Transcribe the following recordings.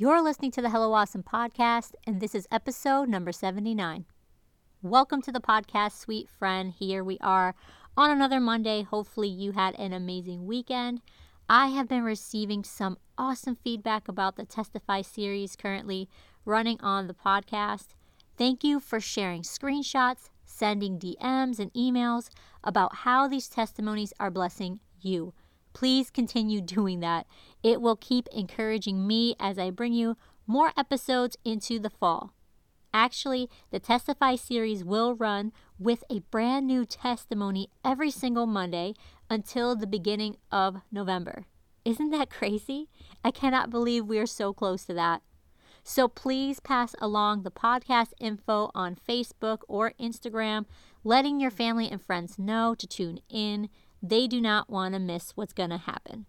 You're listening to the Hello Awesome podcast, and this is episode number 79. Welcome to the podcast, sweet friend. Here we are on another Monday. Hopefully, you had an amazing weekend. I have been receiving some awesome feedback about the Testify series currently running on the podcast. Thank you for sharing screenshots, sending DMs and emails about how these testimonies are blessing you. Please continue doing that. It will keep encouraging me as I bring you more episodes into the fall. Actually, the Testify series will run with a brand new testimony every single Monday until the beginning of November. Isn't that crazy? I cannot believe we are so close to that. So please pass along the podcast info on Facebook or Instagram, letting your family and friends know to tune in. They do not want to miss what's going to happen.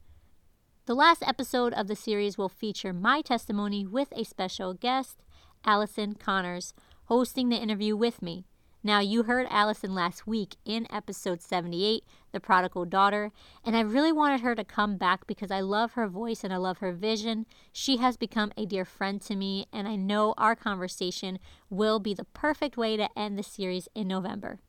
The last episode of the series will feature my testimony with a special guest, Allison Connors, hosting the interview with me. Now, you heard Allison last week in episode 78, The Prodigal Daughter, and I really wanted her to come back because I love her voice and I love her vision. She has become a dear friend to me, and I know our conversation will be the perfect way to end the series in November.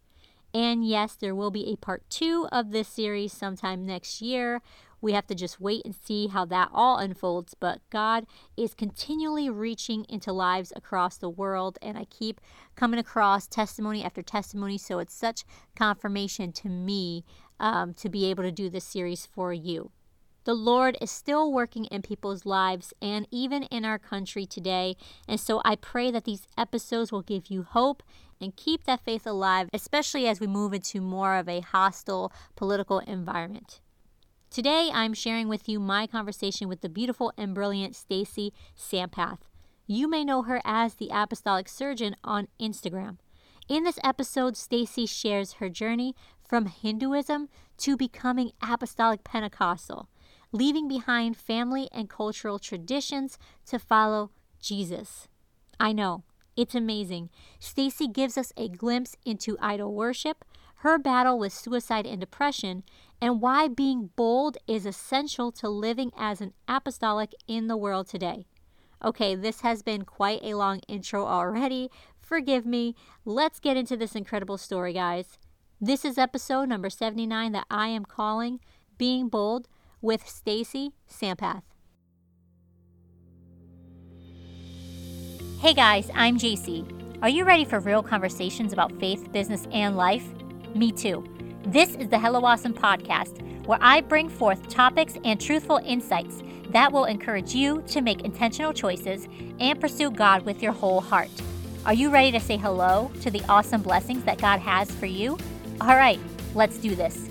And yes, there will be a part two of this series sometime next year we have to just wait and see how that all unfolds. But God is continually reaching into lives across the world. And I keep coming across testimony after testimony. So it's such confirmation to me um, to be able to do this series for you. The Lord is still working in people's lives and even in our country today. And so I pray that these episodes will give you hope and keep that faith alive, especially as we move into more of a hostile political environment. Today, I'm sharing with you my conversation with the beautiful and brilliant Stacy Sampath. You may know her as the Apostolic Surgeon on Instagram. In this episode, Stacy shares her journey from Hinduism to becoming apostolic Pentecostal, leaving behind family and cultural traditions to follow Jesus. I know, it's amazing. Stacy gives us a glimpse into idol worship, her battle with suicide and depression, and why being bold is essential to living as an apostolic in the world today. Okay, this has been quite a long intro already. Forgive me. Let's get into this incredible story, guys. This is episode number 79 that I am calling Being Bold with Stacy Sampath. Hey guys, I'm JC. Are you ready for real conversations about faith, business, and life? Me too. This is the Hello Awesome podcast, where I bring forth topics and truthful insights that will encourage you to make intentional choices and pursue God with your whole heart. Are you ready to say hello to the awesome blessings that God has for you? All right, let's do this.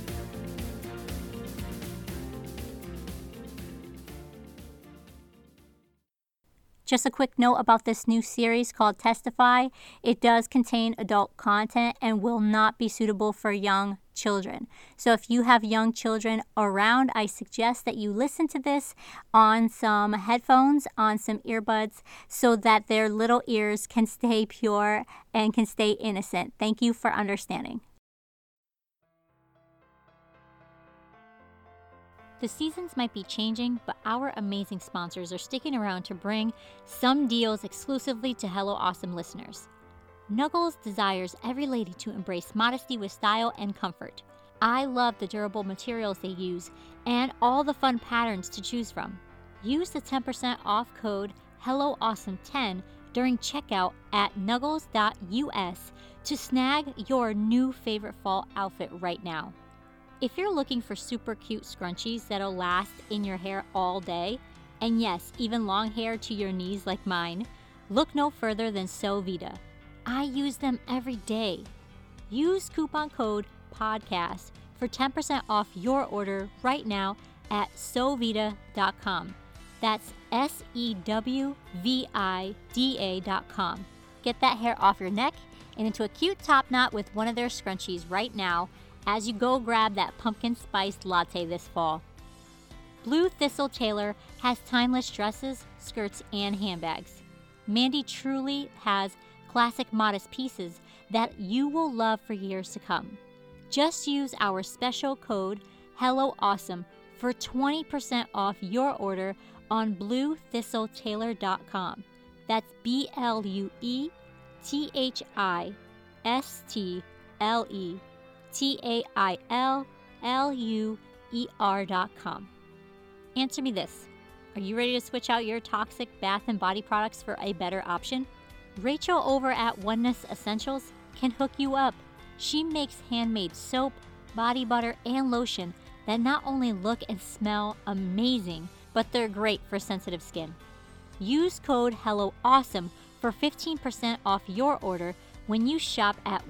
Just a quick note about this new series called Testify. It does contain adult content and will not be suitable for young children. So if you have young children around, I suggest that you listen to this on some headphones, on some earbuds, so that their little ears can stay pure and can stay innocent. Thank you for understanding. The seasons might be changing, but our amazing sponsors are sticking around to bring some deals exclusively to Hello Awesome listeners. Nuggles desires every lady to embrace modesty with style and comfort. I love the durable materials they use and all the fun patterns to choose from. Use the 10% off code HelloAwesome10 during checkout at nuggles.us to snag your new favorite fall outfit right now. If you're looking for super cute scrunchies that'll last in your hair all day, and yes, even long hair to your knees like mine, look no further than SewVida. I use them every day. Use coupon code PODCAST for 10% off your order right now at sewvida.com. That's S E W V I D A.com. Get that hair off your neck and into a cute top knot with one of their scrunchies right now as you go grab that pumpkin spice latte this fall. Blue Thistle Tailor has timeless dresses, skirts, and handbags. Mandy truly has classic modest pieces that you will love for years to come. Just use our special code HelloAwesome for 20% off your order on bluethistletailor.com. That's B L U E T H I S T L E T A I L L U E R.com. Answer me this Are you ready to switch out your toxic bath and body products for a better option? Rachel over at Oneness Essentials can hook you up. She makes handmade soap, body butter, and lotion that not only look and smell amazing, but they're great for sensitive skin. Use code HelloAwesome for 15% off your order when you shop at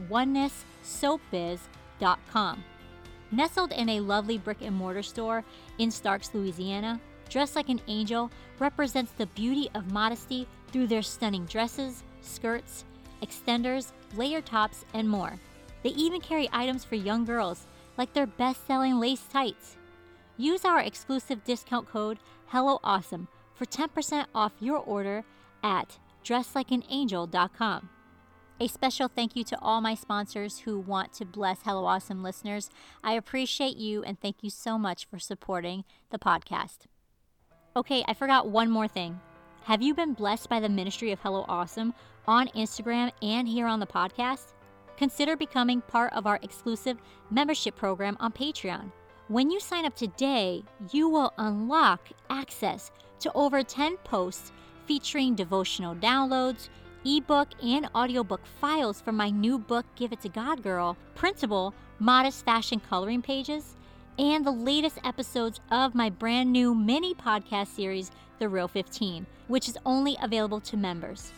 Nestled in a lovely brick and mortar store in Starks, Louisiana, Dressed Like an Angel represents the beauty of modesty through their stunning dresses, skirts, extenders, layer tops, and more. They even carry items for young girls, like their best selling lace tights. Use our exclusive discount code HelloAwesome for 10% off your order at dresslikeanangel.com. A special thank you to all my sponsors who want to bless Hello Awesome listeners. I appreciate you and thank you so much for supporting the podcast. Okay, I forgot one more thing. Have you been blessed by the ministry of Hello Awesome on Instagram and here on the podcast? Consider becoming part of our exclusive membership program on Patreon. When you sign up today, you will unlock access to over 10 posts featuring devotional downloads, ebook and audiobook files from my new book, Give It to God Girl, printable, modest fashion coloring pages, and the latest episodes of my brand new mini podcast series, The Real 15, which is only available to members.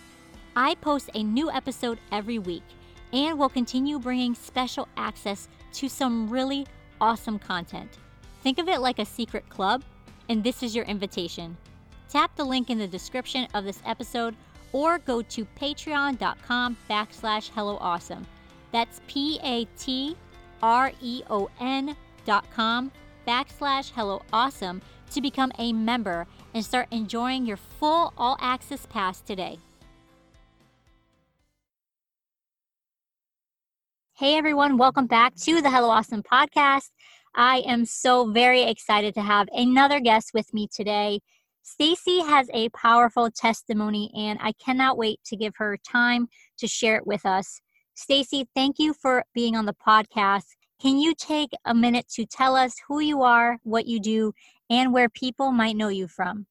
I post a new episode every week and will continue bringing special access to some really awesome content. Think of it like a secret club, and this is your invitation. Tap the link in the description of this episode or go to patreon.com backslash hello awesome. That's P A T R E O N dot com backslash hello awesome to become a member and start enjoying your full all access pass today. Hey everyone, welcome back to the Hello Awesome podcast. I am so very excited to have another guest with me today. Stacy has a powerful testimony and I cannot wait to give her time to share it with us. Stacy, thank you for being on the podcast. Can you take a minute to tell us who you are, what you do, and where people might know you from?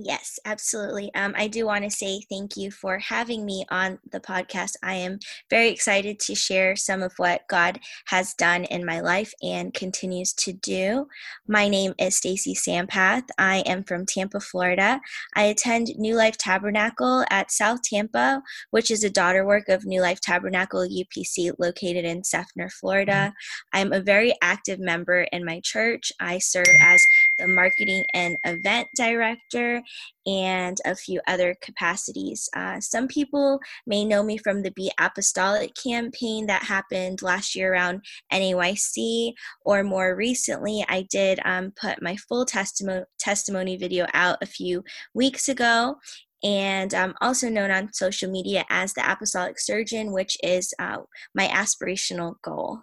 Yes, absolutely. Um, I do want to say thank you for having me on the podcast. I am very excited to share some of what God has done in my life and continues to do. My name is Stacy Sampath. I am from Tampa, Florida. I attend New Life Tabernacle at South Tampa, which is a daughter work of New Life Tabernacle UPC located in Seffner, Florida. I'm a very active member in my church. I serve as the marketing and event director, and a few other capacities. Uh, some people may know me from the Be Apostolic campaign that happened last year around NAYC, or more recently, I did um, put my full testimony testimony video out a few weeks ago, and I'm also known on social media as the Apostolic Surgeon, which is uh, my aspirational goal.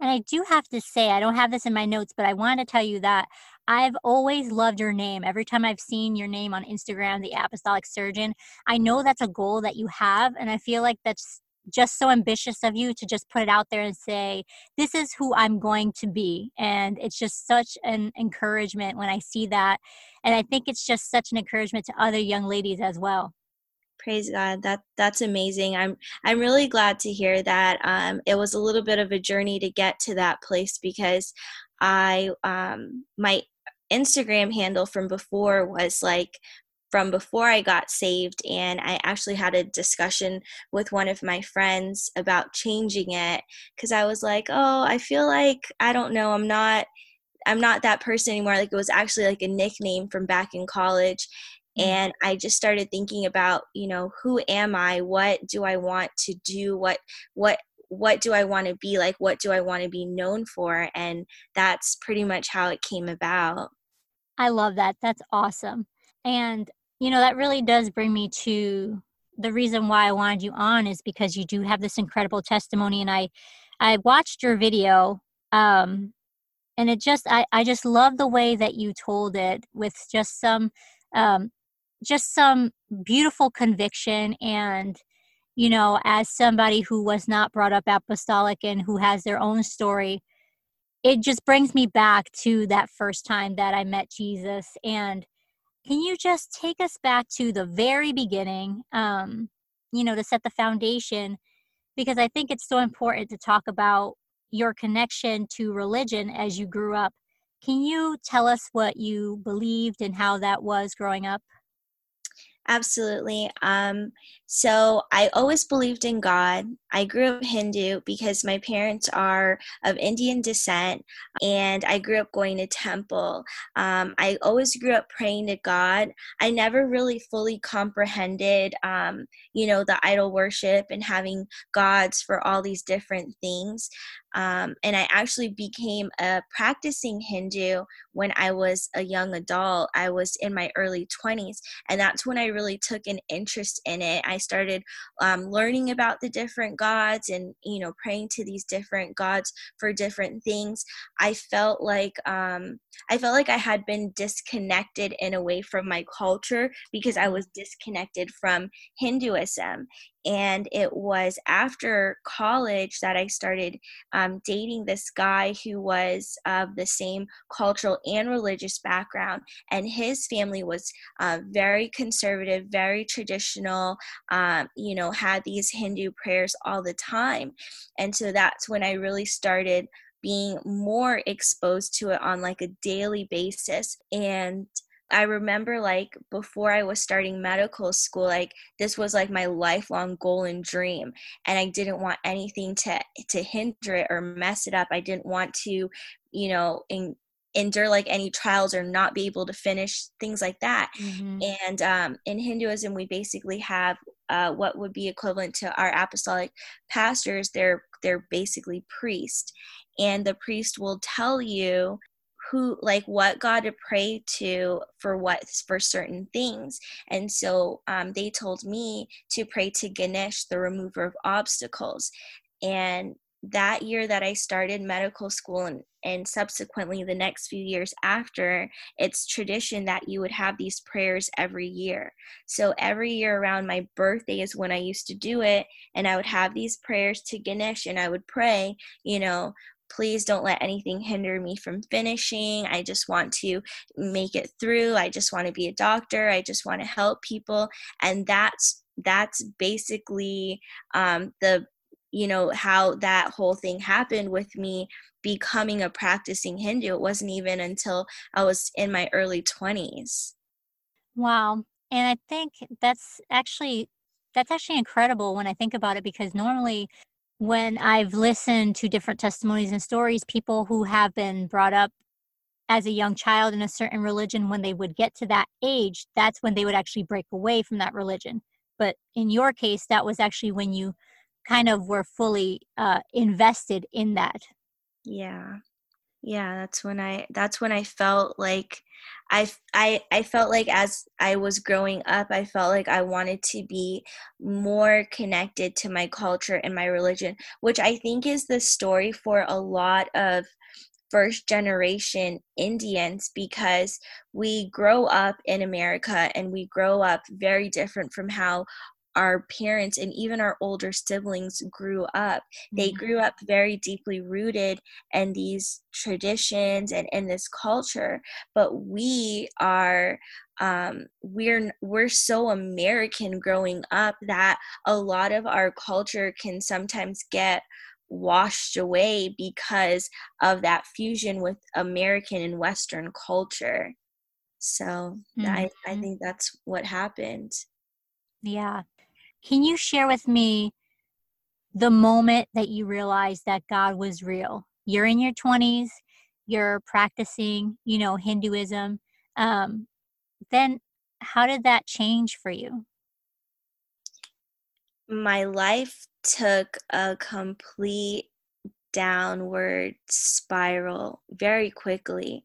And I do have to say, I don't have this in my notes, but I want to tell you that I've always loved your name. Every time I've seen your name on Instagram, the Apostolic Surgeon, I know that's a goal that you have. And I feel like that's just so ambitious of you to just put it out there and say, this is who I'm going to be. And it's just such an encouragement when I see that. And I think it's just such an encouragement to other young ladies as well praise god that that's amazing i'm i'm really glad to hear that um, it was a little bit of a journey to get to that place because i um, my Instagram handle from before was like from before I got saved, and I actually had a discussion with one of my friends about changing it because I was like, oh, I feel like I don't know, I'm not. I'm not that person anymore. Like it was actually like a nickname from back in college. Mm. And I just started thinking about, you know, who am I? What do I want to do? What what what do I want to be like? What do I want to be known for? And that's pretty much how it came about. I love that. That's awesome. And, you know, that really does bring me to the reason why I wanted you on is because you do have this incredible testimony. And I, I watched your video, um, and it just, I, I just love the way that you told it with just some um, just some beautiful conviction and you know as somebody who was not brought up apostolic and who has their own story it just brings me back to that first time that i met jesus. And can you just take us back to the very beginning um, you know to set the foundation? Because i think it's so important to talk about your connection to religion as you grew up. Can you tell us what you believed and how that was growing up Absolutely. Um, so I always believed in God. I grew up Hindu because my parents are of Indian descent, and I grew up going to temple. Um, I always grew up praying to God. I never really fully comprehended, um, you know, the idol worship and having gods for all these different things. Um, and I actually became a practicing Hindu when I was a young adult. I was in my early 20s, and that's when I really took an interest in it. I started um, learning about the different gods and, you know, praying to these different gods for different things. I felt like um, I felt like I had been disconnected in a way from my culture because I was disconnected from Hinduism. And it was after college that I started um, dating this guy who was of the same cultural and religious background. And his family was uh, very conservative, very traditional, um, you know, had these Hindu prayers all the time. And so that's when I really started being more exposed to it on like a daily basis. And I remember like before I was starting medical school, like this was like my lifelong goal and dream. And I didn't want anything to to hinder it or mess it up. I didn't want to, you know, in, endure like any trials or not be able to finish things like that. Mm-hmm. And um, in Hinduism, we basically have uh, what would be equivalent to our apostolic pastors. They're they're basically priests, and the priest will tell you who like what god to pray to for what for certain things. And so um, they told me to pray to ganesh the remover of obstacles. And that year that i started medical school and, and subsequently the next few years after it's tradition that you would have these prayers every year. So every year around my birthday is when i used to do it and i would have these prayers to ganesh and i would pray you know please don't let anything hinder me from finishing. I just want to make it through. I just want to be a doctor. I just want to help people. And that's that's basically um, the you know how that whole thing happened with me becoming a practicing Hindu. It wasn't even until I was in my early 20s. Wow. And I think that's actually that's actually incredible when I think about it because normally when I've listened to different testimonies and stories, people who have been brought up as a young child in a certain religion, when they would get to that age, that's when they would actually break away from that religion. But in your case, that was actually when you kind of were fully uh, invested in that. Yeah yeah that's when i that's when i felt like I, I i felt like as i was growing up i felt like i wanted to be more connected to my culture and my religion which i think is the story for a lot of first generation Indians because we grow up in America and we grow up very different from how our parents and even our older siblings grew up. They mm-hmm. grew up very deeply rooted in these traditions and in this culture, but we are um, we're we're so American growing up that a lot of our culture can sometimes get washed away because of that fusion with American and Western culture. So mm-hmm. I, I think that's what happened. Yeah. Can you share with me the moment that you realized that God was real? You're in your 20s, you're practicing, you know, Hinduism. Um, then how did that change for you? My life took a complete downward spiral very quickly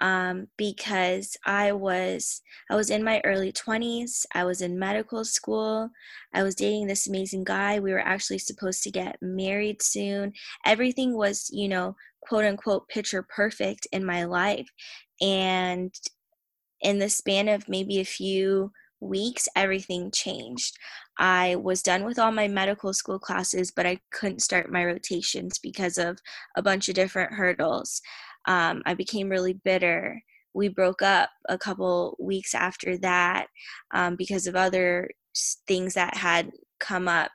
um, because I was I was in my early 20s. I was in medical school. I was dating this amazing guy. We were actually supposed to get married soon. Everything was, you know, quote unquote picture perfect in my life. And in the span of maybe a few weeks, everything changed. I was done with all my medical school classes, but I couldn't start my rotations because of a bunch of different hurdles. Um, I became really bitter. We broke up a couple weeks after that um, because of other things that had come up.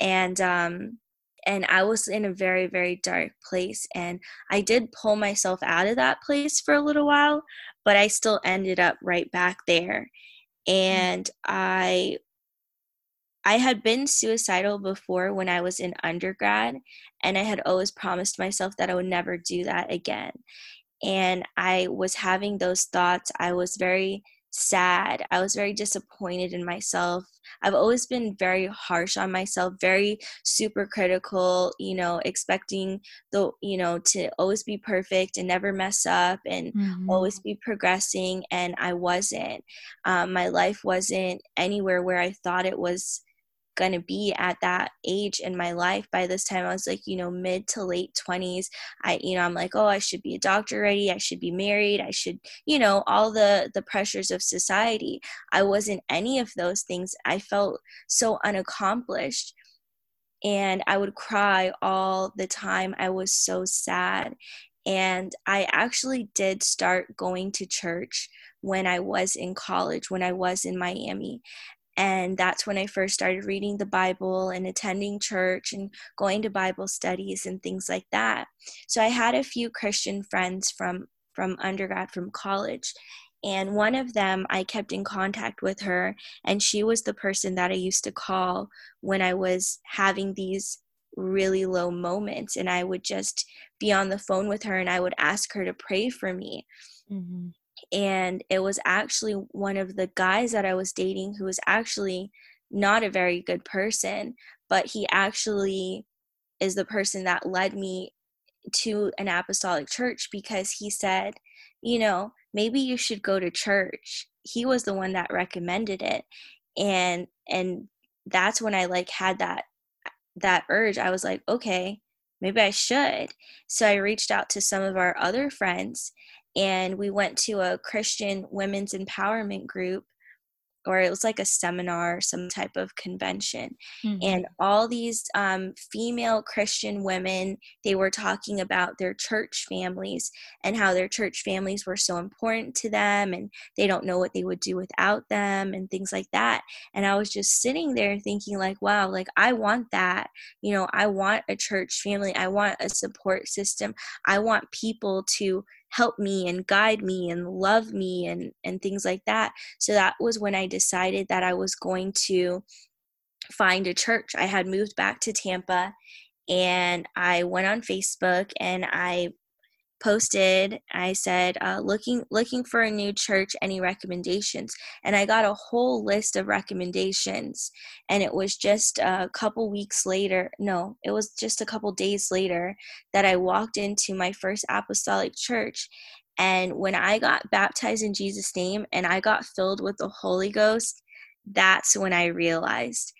And um, and I was in a very, very dark place. And I did pull myself out of that place for a little while, but I still ended up right back there. Mm. And I I had been suicidal before when I was in undergrad, and I had always promised myself that I would never do that again. And I was having those thoughts. I was very sad. I was very disappointed in myself. I've always been very harsh on myself, very super critical, you know, expecting the, you know, to always be perfect and never mess up and mm-hmm. always be progressing. And I wasn't. Um, my life wasn't anywhere where I thought it was going to be at that age in my life. By this time i was like you know mid to late 20s i you know i'm like oh i should be a doctor ready i should be married. I should you know all the the pressures of society. I wasn't any of those things. I felt so unaccomplished and i would cry all the time. I was so sad. And i actually did start going to church when I was in college, when I was in Miami. And that's when I first started reading the Bible and attending church and going to Bible studies and things like that. So I had a few Christian friends from from undergrad from college and one of them I kept in contact with her and she was the person that I used to call when I was having these really low moments and I would just be on the phone with her and I would ask her to pray for me. Mm-hmm and it was actually one of the guys that I was dating who was actually not a very good person, but he actually is the person that led me to an apostolic church because he said, you know, maybe you should go to church. He was the one that recommended it. And and that's when I like had that that urge. I was like, okay, maybe I should. So I reached out to some of our other friends and we went to a Christian women's empowerment group or it was like a seminar, some type of convention. Mm-hmm. And all these um, female Christian women, they were talking about their church families and how their church families were so important to them and they don't know what they would do without them and things like that. And I was just sitting there thinking, like, wow, like I want that. You know, I want a church family, I want a support system, I want people to help me and guide me and love me and and things like that. So that was when i decided that i was going to find a church. I had moved back to tampa and i went on facebook and i posted i said uh, looking looking for a new church any recommendations? And i got a whole list of recommendations. And it was just a couple weeks later no it was just a couple days later that i walked into my first apostolic church. And when i got baptized in jesus name and i got filled with the holy ghost that's when i realized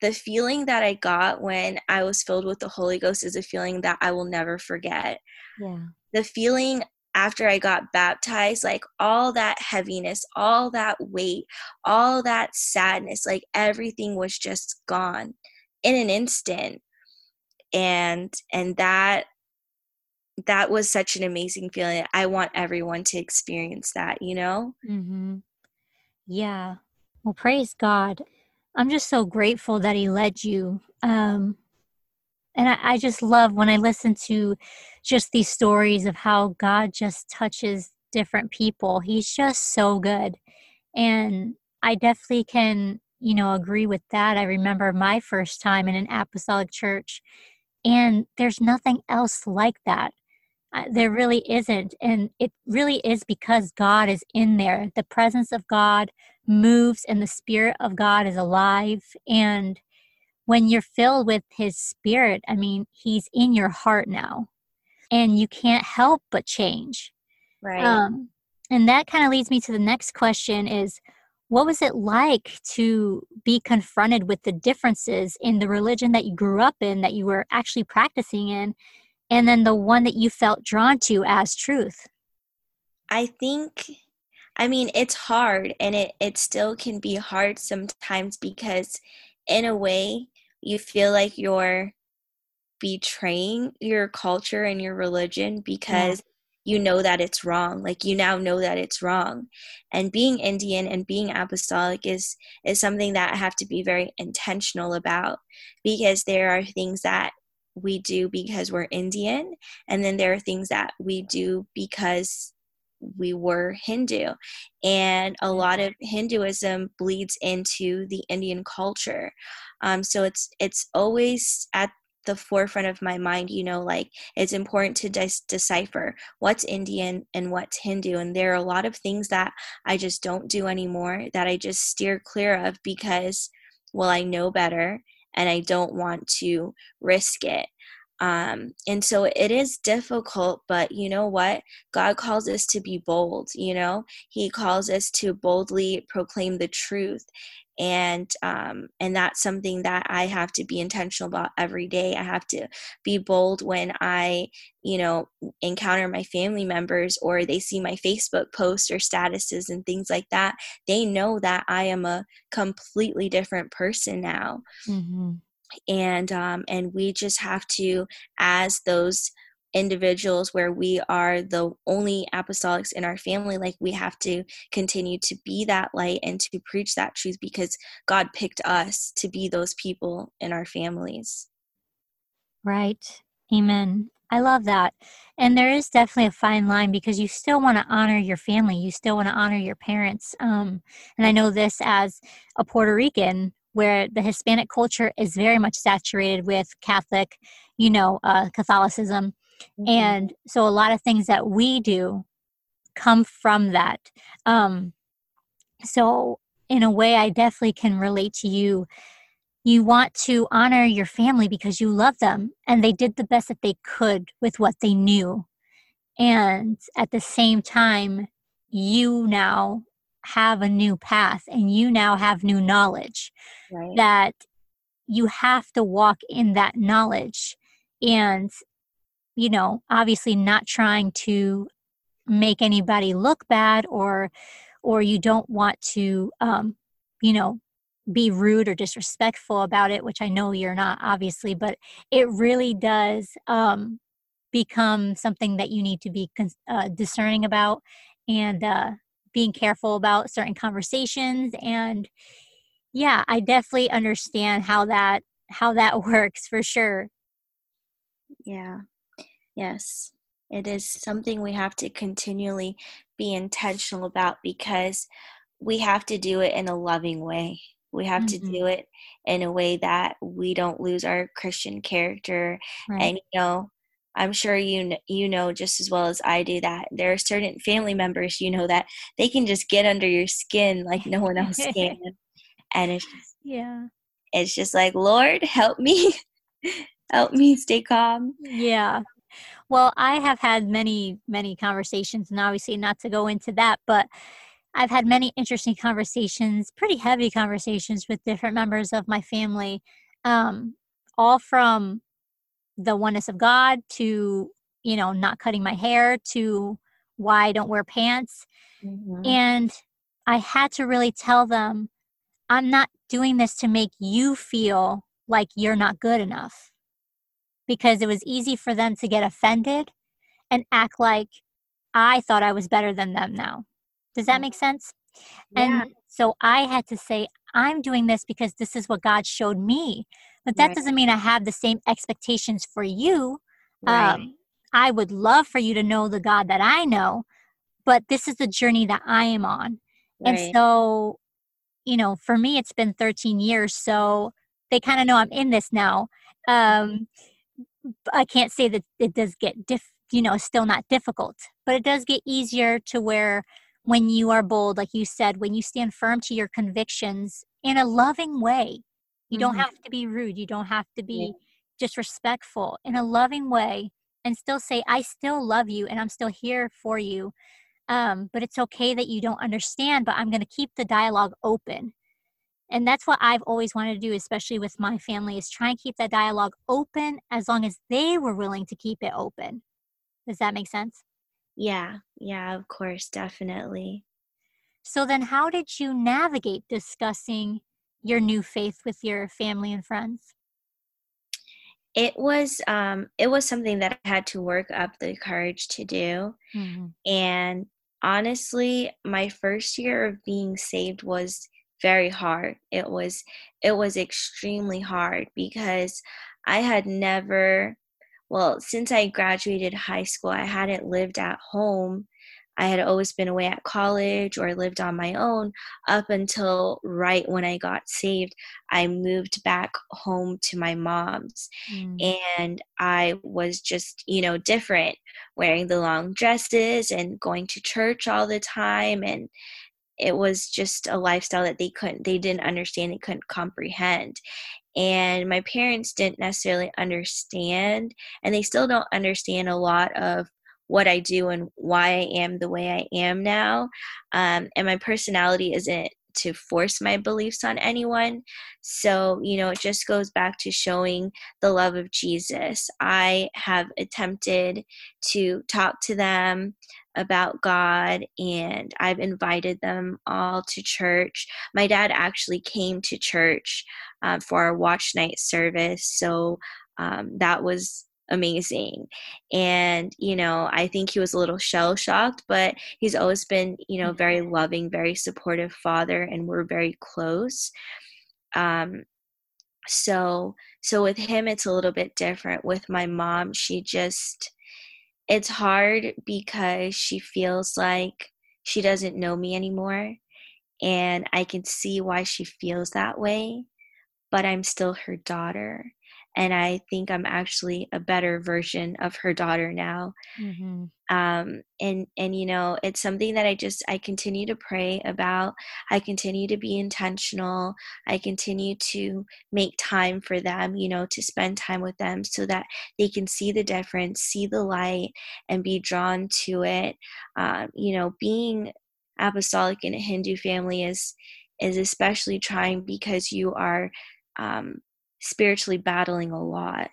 the feeling that I got when I was filled with the Holy Ghost is a feeling that I will never forget. Yeah. The feeling after I got baptized, like all that heaviness, all that weight, all that sadness, like everything was just gone in an instant. And and that that was such an amazing feeling. I want everyone to experience that, you know? Mm-hmm. Yeah. Well, praise God. I'm just so grateful that he led you. Um, and I, I just love when I listen to just these stories of how God just touches different people. He's just so good. And I definitely can, you know, agree with that. I remember my first time in an apostolic church, and there's nothing else like that. Uh, there really isn't. And it really is because God is in there. The presence of God moves and the Spirit of God is alive. And when you're filled with His Spirit, I mean, He's in your heart now. And you can't help but change. Right. Um, and that kind of leads me to the next question is what was it like to be confronted with the differences in the religion that you grew up in that you were actually practicing in and then the one that you felt drawn to as truth? I think I mean, it's hard and it, it still can be hard sometimes because, in a way, you feel like you're betraying your culture and your religion because yeah. you know that it's wrong like you now know that it's wrong and being indian and being apostolic is is something that i have to be very intentional about because there are things that we do because we're indian and then there are things that we do because we were Hindu. And a lot of Hinduism bleeds into the Indian culture. Um, so it's it's always at the forefront of my mind you know like it's important to decipher what's indian and what's hindu and there are a lot of things that i just don't do anymore that i just steer clear of because well i know better and i don't want to risk it. Um, and so it is difficult but you know what? God calls us to be bold you know? He calls us to boldly proclaim the truth and um, and that's something that i have to be intentional about every day i have to be bold when i you know encounter my family members or they see my facebook posts or statuses and things like that they know that i am a completely different person now mm-hmm. and um, and we just have to as those individuals where we are the only apostolics in our family like we have to continue to be that light and to preach that truth because god picked us to be those people in our families. Right. Amen. I love that. And there is definitely a fine line because you still want to honor your family. You still want to honor your parents. Um, and i know this as a puerto rican where the hispanic culture is very much saturated with catholic you know uh, catholicism Mm-hmm. And so a lot of things that we do come from that. Um, so, in a way, I definitely can relate to you. You want to honor your family because you love them and they did the best that they could with what they knew. And at the same time, you now have a new path and you now have new knowledge right. that you have to walk in that knowledge. And you know, obviously not trying to make anybody look bad or or you don't want to um, you know, be rude or disrespectful about it, which I know you're not, obviously, but it really does um, become something that you need to be uh, discerning about and uh, being careful about certain conversations. And yeah, I definitely understand how that how that works for sure. Yeah. Yes, it is something we have to continually be intentional about because we have to do it in a loving way. We have mm-hmm. to do it in a way that we don't lose our Christian character. Right. And you know, I'm sure you you know just as well as I do that there are certain family members you know that they can just get under your skin like no one else can, and it's just, yeah, it's just like Lord help me, help me stay calm. Yeah, well, I have had many, many conversations, and obviously not to go into that, but I've had many interesting conversations, pretty heavy conversations with different members of my family, um, all from the oneness of God to, you know, not cutting my hair to why I don't wear pants. Mm-hmm. And I had to really tell them, I'm not doing this to make you feel like you're not good enough because it was easy for them to get offended and act like I thought I was better than them now. Does that mm. make sense? Yeah. And so I had to say, I'm doing this because this is what God showed me. But that right. doesn't mean I have the same expectations for you. Right. Um, I would love for you to know the God that I know, but this is the journey that I am on. Right. And so, you know, for me, it's been 13 years. So they kind of know I'm in this now. Um, I can't say that it does get diff, you know, still not difficult, but it does get easier to where when you are bold, like you said, when you stand firm to your convictions in a loving way, you mm-hmm. don't have to be rude, you don't have to be disrespectful in a loving way and still say, I still love you and I'm still here for you. Um, but it's okay that you don't understand, but I'm going to keep the dialogue open and that's what i've always wanted to do especially with my family is try and keep that dialogue open as long as they were willing to keep it open does that make sense yeah yeah of course definitely So then, how did you navigate discussing your new faith with your family and friends? It was um, it was something that I had to work up the courage to do, mm-hmm. and honestly, my first year of being saved was very hard. It was it was extremely hard because I had never well, since I graduated high school, I hadn't lived at home. I had always been away at college or lived on my own up until right when I got saved. I moved back home to my mom's mm. and I was just, you know, different, wearing the long dresses and going to church all the time and it was just a lifestyle that they couldn't they didn't understand they couldn't comprehend and my parents didn't necessarily understand and they still don't understand a lot of what i do and why i am the way i am now um, and my personality isn't to force my beliefs on anyone. So, you know, it just goes back to showing the love of Jesus. I have attempted to talk to them about God and I've invited them all to church. My dad actually came to church uh, for our watch night service. So um, that was amazing. And, you know, I think he was a little shell shocked, but he's always been, you know, very mm-hmm. loving, very supportive father, and we're very close. Um, so, so with him, it's a little bit different. With my mom, she just, it's hard because she feels like she doesn't know me anymore. And I can see why she feels that way, but I'm still her daughter and I think I'm actually a better version of her daughter now. Mm-hmm. Um, and and you know, it's something that I just I continue to pray about. I continue to be intentional. I continue to make time for them. You know, to spend time with them so that they can see the difference, see the light, and be drawn to it. Um, you know, being apostolic in a Hindu family is is especially trying because you are um, spiritually battling a lot.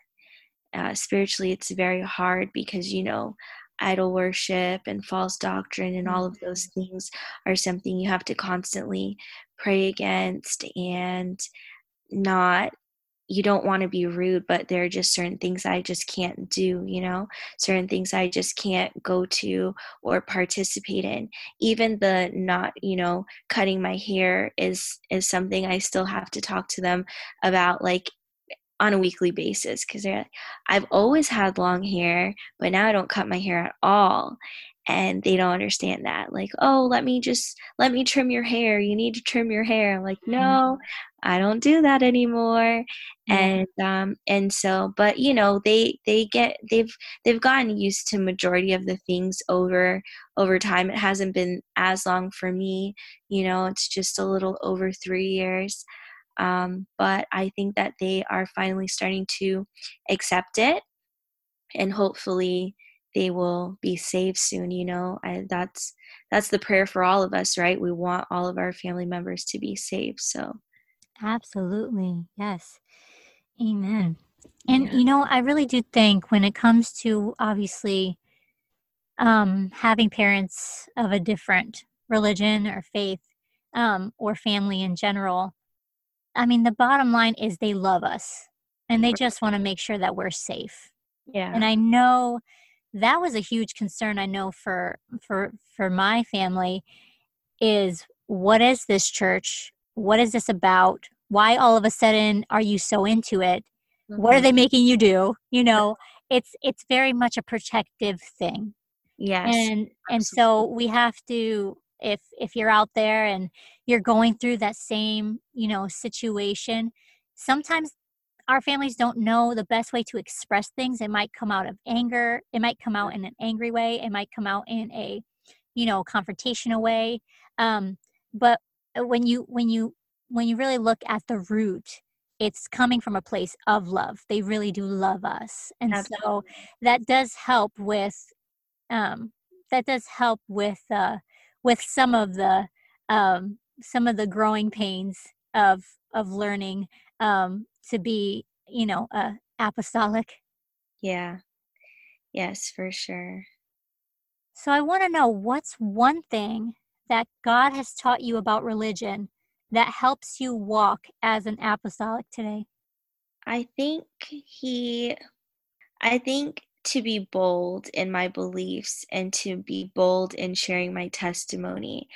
Uh, spiritually, it's very hard because, you know, idol worship and false doctrine and all of those mm-hmm. things are something you have to constantly pray against and not you don't want to be rude but there are just certain things i just can't do you know certain things i just can't go to or participate in even the not you know cutting my hair is is something i still have to talk to them about like on a weekly basis because they're like, I've always had long hair, but now I don't cut my hair at all. And they don't understand that. Like, oh, let me just let me trim your hair. You need to trim your hair. I'm like, mm-hmm. no, I don't do that anymore. And um and so, but you know, they they get they've they've gotten used to majority of the things over over time. It hasn't been as long for me. You know, it's just a little over three years. Um, but I think that they are finally starting to accept it, and hopefully they will be saved soon. You know, I, that's that's the prayer for all of us, right? We want all of our family members to be saved. So, absolutely, yes, Amen. And yeah. you know, I really do think when it comes to obviously um, having parents of a different religion or faith um, or family in general, I mean, the bottom line is they love us and they just want to make sure that we're safe. Yeah. And I know that was a huge concern I know for for for my family is what is this church? What is this about? Why all of a sudden are you so into it? Mm-hmm. What are mm-hmm. they making you do? You know, it's it's very much a protective thing. Yes. And absolutely. and so we have to if if you're out there and you're going through that same you know situation sometimes our families don't know the best way to express things. It might come out of anger it might come out in an angry way it might come out in a you know confrontational way um, but uh, when you when you when you really look at the root it's coming from a place of love. They really do love us and Absolutely. so that does help with um, that does help with uh, with some of the um, some of the growing pains of of learning um, to be you know uh, apostolic. Yeah. Yes for sure. So i want to know what's one thing that God has taught you about religion that helps you walk as an apostolic today? I think he, I think to be bold in my beliefs and to be bold in sharing my testimony.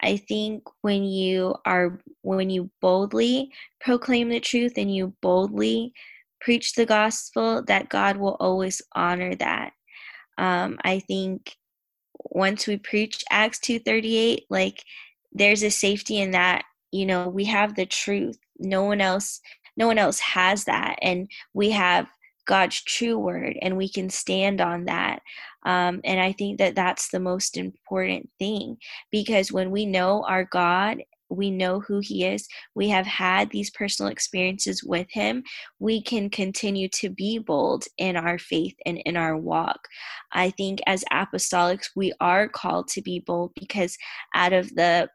I think when you are, when you boldly proclaim the truth and you boldly preach the gospel, that God will always honor that. Um, I think once we preach Acts 2:38, like there's a safety in that. You know, we have the truth. No one else, no one else has that, and we have God's true word, and we can stand on that. Um, and I think that that's the most important thing because when we know our God we know who he is, we have had these personal experiences with him, we can continue to be bold in our faith and in our walk. I think as apostolics, we are called to be bold because out of the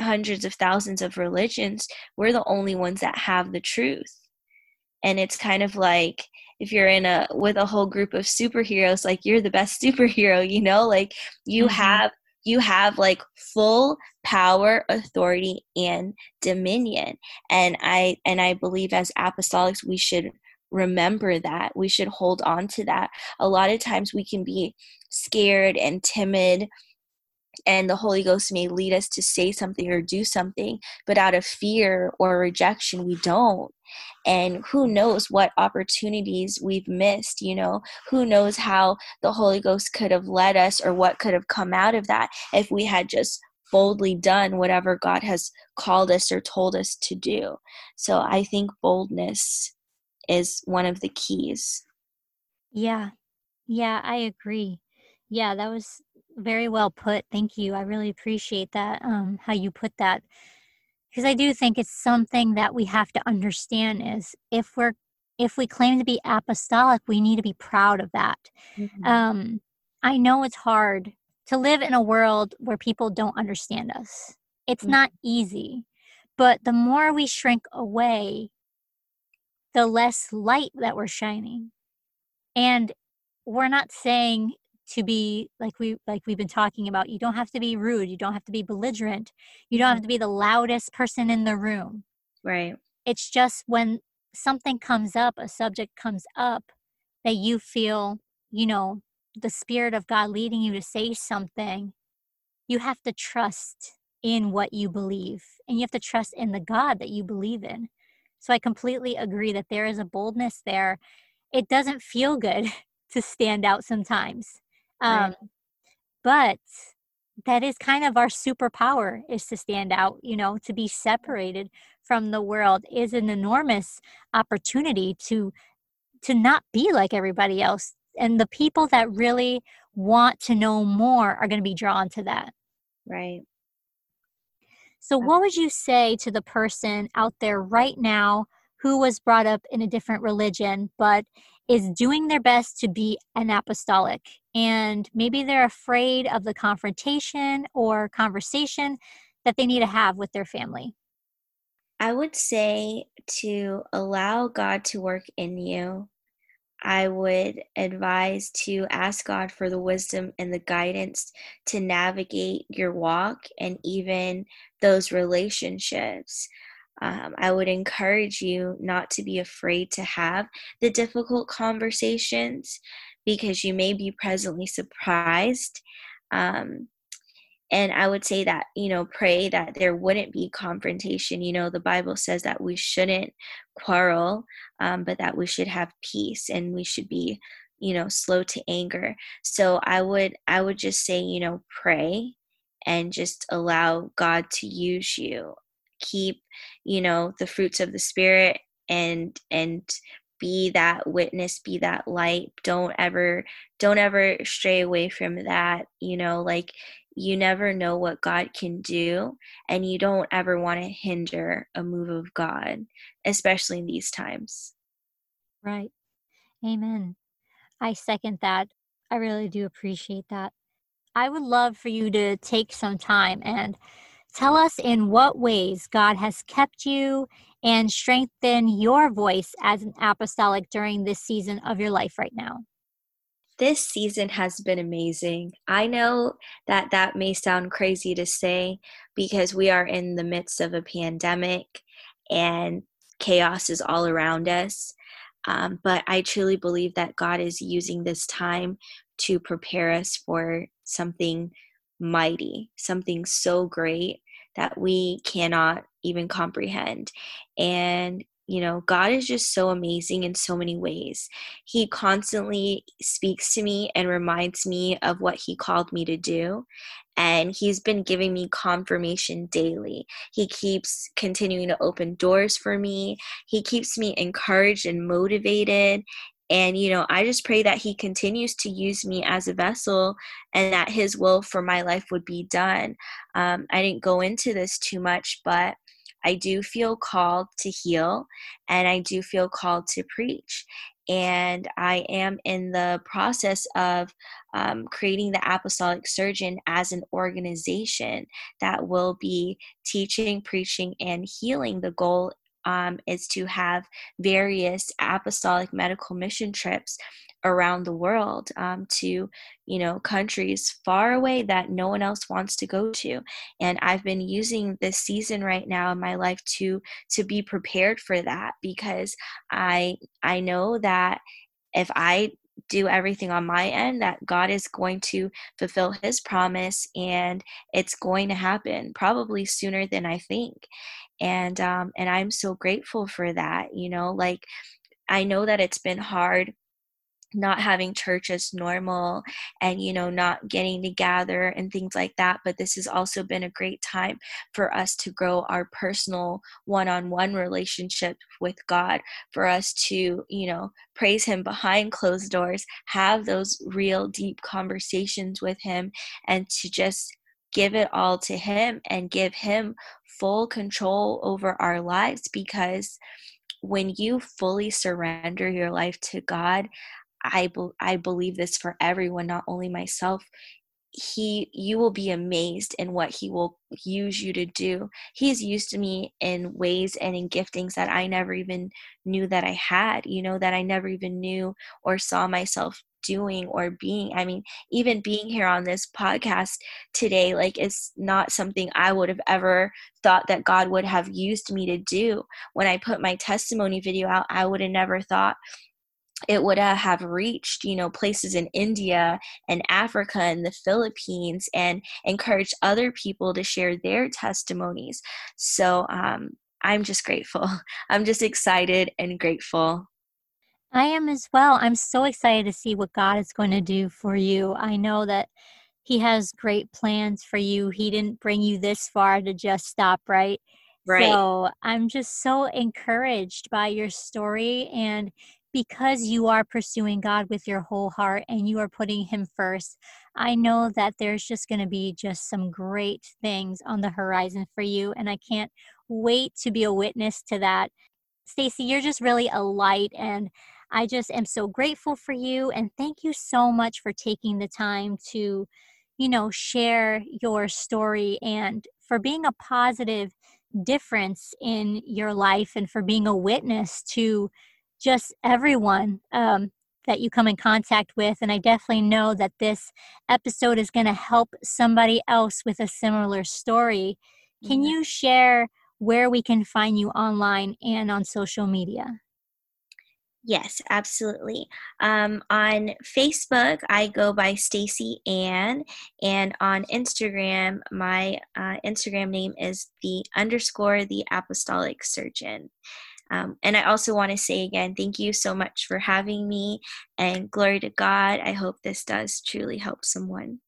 hundreds of thousands of religions, we're the only ones that have the truth. And it's kind of like, if you're in a with a whole group of superheroes like you're the best superhero you know like you mm-hmm. have you have like full power authority and dominion and i and i believe as apostolics we should remember that we should hold on to that a lot of times we can be scared and timid and the Holy Ghost may lead us to say something or do something, but out of fear or rejection, we don't. And who knows what opportunities we've missed, you know? Who knows how the Holy Ghost could have led us or what could have come out of that if we had just boldly done whatever God has called us or told us to do. So I think boldness is one of the keys. Yeah. Yeah, I agree. Yeah, that was very well put. Thank you. I really appreciate that, um, how you put that. Because I do think it's something that we have to understand is if we're if we claim to be apostolic, we need to be proud of that. Mm-hmm. Um, I know it's hard to live in a world where people don't understand us. It's mm-hmm. not easy, but the more we shrink away, the less light that we're shining. And we're not saying to be like we like we've been talking about you don't have to be rude you don't have to be belligerent you don't have mm-hmm. to be the loudest person in the room. Right. It's just when something comes up a subject comes up that you feel you know the spirit of god leading you to say something you have to trust in what you believe and you have to trust in the god that you believe in. So i completely agree that there is a boldness there. It doesn't feel good to stand out sometimes um, right. But that is kind of our superpower is to stand out, you know, to be separated from the world is an enormous opportunity to to not be like everybody else. And the people that really want to know more are going to be drawn to that. Right. So, what would you say to the person out there right now who was brought up in a different religion but is doing their best to be an apostolic and maybe they're afraid of the confrontation or conversation that they need to have with their family? I would say to allow God to work in you. I would advise to ask God for the wisdom and the guidance to navigate your walk and even those relationships. Um, I would encourage you not to be afraid to have the difficult conversations because you may be presently surprised. Um, and I would say that, you know, pray that there wouldn't be confrontation. You know, the Bible says that we shouldn't quarrel, um, but that we should have peace and we should be, you know, slow to anger. So I would, I would just say, you know, pray and just allow God to use you. Keep, you know, the fruits of the Spirit and, and be that witness be that light. Don't ever don't ever stray away from that you know like you never know what god can do and you don't ever want to hinder a move of god especially in these times. Right. Amen. I second that. I really do appreciate that. I would love for you to take some time and tell us in what ways god has kept you and strengthen your voice as an apostolic during this season of your life right now? This season has been amazing. I know that that may sound crazy to say because we are in the midst of a pandemic and chaos is all around us. Um, but I truly believe that God is using this time to prepare us for something mighty, something so great that we cannot even comprehend. And you know, God is just so amazing in so many ways. He constantly speaks to me and reminds me of what He called me to do. And He's been giving me confirmation daily. He keeps continuing to open doors for me. He keeps me encouraged and motivated. And, you know, I just pray that He continues to use me as a vessel and that His will for my life would be done. Um, I didn't go into this too much, but I do feel called to heal and I do feel called to preach. And I am in the process of um, creating the Apostolic Surgeon as an organization that will be teaching, preaching, and healing. The goal um, is to have various apostolic medical mission trips around the world um, to you know countries far away that no one else wants to go to. And i've been using this season right now in my life to to be prepared for that because i i know that if i do everything on my end that God is going to fulfill his promise and it's going to happen probably sooner than I think. And um and I'm so grateful for that, you know, like I know that it's been hard not having church as normal and you know not getting together and things like that but this has also been a great time for us to grow our personal one-on-one relationship with god for us to you know praise him behind closed doors have those real deep conversations with him and to just give it all to him and give him full control over our lives because when you fully surrender your life to God, I, be- I believe this for everyone, not only myself. He, you will be amazed in what he will use you to do. He's used to me in ways and in giftings that I never even knew that I had, you know, that I never even knew or saw myself doing or being. I mean, even being here on this podcast today, like, it's not something I would have ever thought that God would have used me to do. When I put my testimony video out, I would have never thought it would uh, have reached you know places in india and africa and the philippines and encouraged other people to share their testimonies. So um, i'm just grateful. I'm just excited and grateful. I am as well. I'm so excited to see what god is going to do for you. I know that he has great plans for you. He didn't bring you this far to just stop right? Right. So I'm just so encouraged by your story and because you are pursuing God with your whole heart and you are putting Him first, I know that there's just going to be just some great things on the horizon for you. And I can't wait to be a witness to that. Stacy, you're just really a light. And I just am so grateful for you. And thank you so much for taking the time to, you know, share your story and for being a positive difference in your life and for being a witness to just everyone um, that you come in contact with. And I definitely know that this episode is going to help somebody else with a similar story. Can mm-hmm. you share where we can find you online and on social media? Yes, absolutely. Um, on Facebook, I go by Stacy Ann, and on Instagram, my uh, Instagram name is the underscore the Apostolic Surgeon. Um, and I also want to say again, thank you so much for having me and glory to God. I hope this does truly help someone.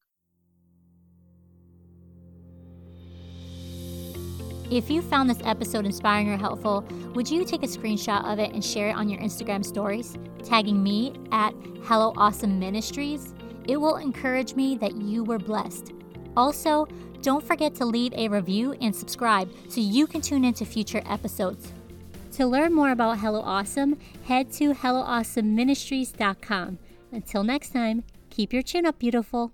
If you found this episode inspiring or helpful, would you take a screenshot of it and share it on your Instagram stories, tagging me at Hello Awesome Ministries? It will encourage me that you were blessed. Also, don't forget to leave a review and subscribe so you can tune into future episodes. To learn more about Hello Awesome, head to HelloAwesomeMinistries.com. Until next time, keep your chin up, beautiful.